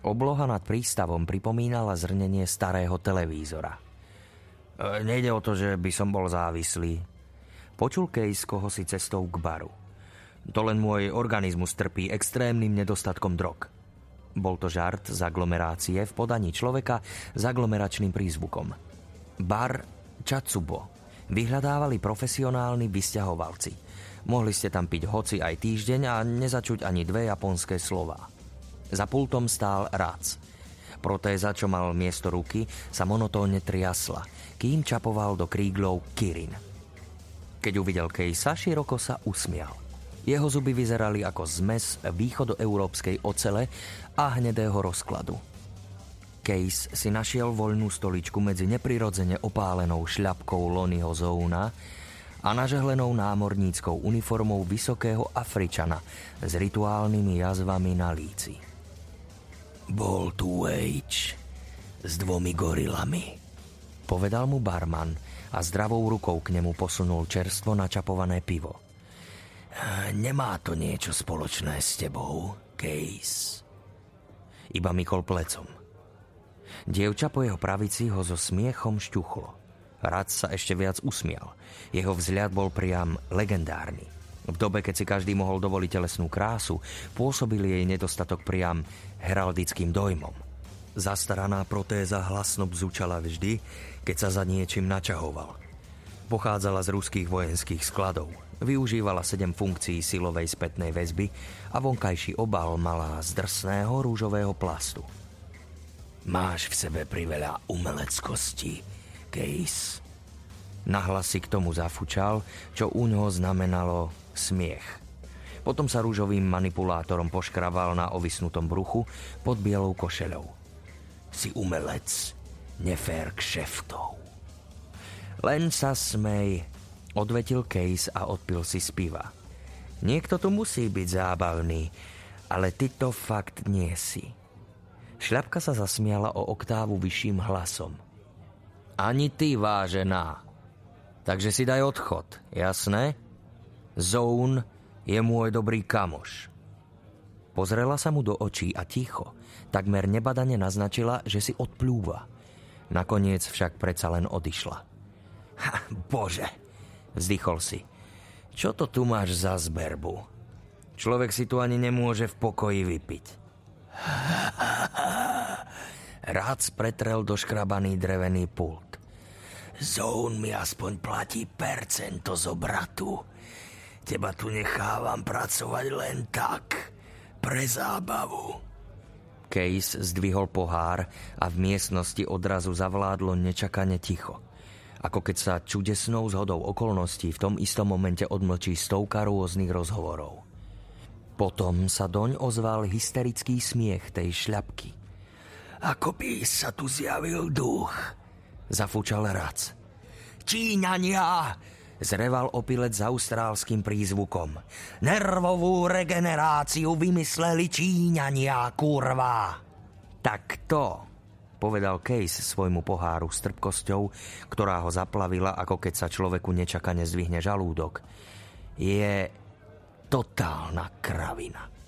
Obloha nad prístavom pripomínala zrnenie starého televízora. E, nejde o to, že by som bol závislý. Počul Case koho si cestou k baru. To len môj organizmus trpí extrémnym nedostatkom drog. Bol to žart z aglomerácie v podaní človeka s aglomeračným prízvukom. Bar Čacubo vyhľadávali profesionálni vysťahovalci. Mohli ste tam piť hoci aj týždeň a nezačuť ani dve japonské slová. Za pultom stál Rac. Protéza, čo mal miesto ruky, sa monotónne triasla, kým čapoval do kríglov Kirin. Keď uvidel Kejsa, široko sa usmial. Jeho zuby vyzerali ako zmes východoeurópskej ocele a hnedého rozkladu. Case si našiel voľnú stoličku medzi neprirodzene opálenou šľapkou Lonyho Zouna a nažehlenou námorníckou uniformou vysokého Afričana s rituálnymi jazvami na líci. Bol tu Wage s dvomi gorilami. Povedal mu barman a zdravou rukou k nemu posunul čerstvo načapované pivo. Nemá to niečo spoločné s tebou, Case. Iba mykol plecom. Dievča po jeho pravici ho so smiechom šťuchlo. Rad sa ešte viac usmial. Jeho vzhľad bol priam legendárny. V dobe, keď si každý mohol dovoliť telesnú krásu, pôsobil jej nedostatok priam heraldickým dojmom. Zastaraná protéza hlasno bzučala vždy, keď sa za niečím načahoval. Pochádzala z ruských vojenských skladov. Využívala sedem funkcií silovej spätnej väzby a vonkajší obal mala z drsného rúžového plastu. Máš v sebe priveľa umeleckosti, Case. Nahlas si k tomu zafučal, čo u ňoho znamenalo smiech. Potom sa rúžovým manipulátorom poškraval na ovisnutom bruchu pod bielou košeľou. Si umelec, nefér kšeftov. Len sa smej, odvetil Case a odpil si z piva. Niekto tu musí byť zábavný, ale ty to fakt nie si. Šľapka sa zasmiala o oktávu vyšším hlasom. Ani ty, vážená. Takže si daj odchod, jasné? Zone je môj dobrý kamoš. Pozrela sa mu do očí a ticho, takmer nebadane naznačila, že si odplúva. Nakoniec však predsa len odišla. Ha, bože, vzdychol si. Čo to tu máš za zberbu? Človek si tu ani nemôže v pokoji vypiť. Rád pretrel doškrabaný drevený pult. Zón mi aspoň platí percento z obratu. Teba tu nechávam pracovať len tak, pre zábavu. Case zdvihol pohár a v miestnosti odrazu zavládlo nečakane ticho. Ako keď sa čudesnou zhodou okolností v tom istom momente odmlčí stovka rôznych rozhovorov. Potom sa doň ozval hysterický smiech tej šľapky. Ako by sa tu zjavil duch, zafúčal Rac. Číňania, zreval opilec s austrálským prízvukom. Nervovú regeneráciu vymysleli Číňania, kurva! Tak to, povedal Case svojmu poháru s trpkosťou, ktorá ho zaplavila, ako keď sa človeku nečakane zdvihne žalúdok. Je totálna kravina.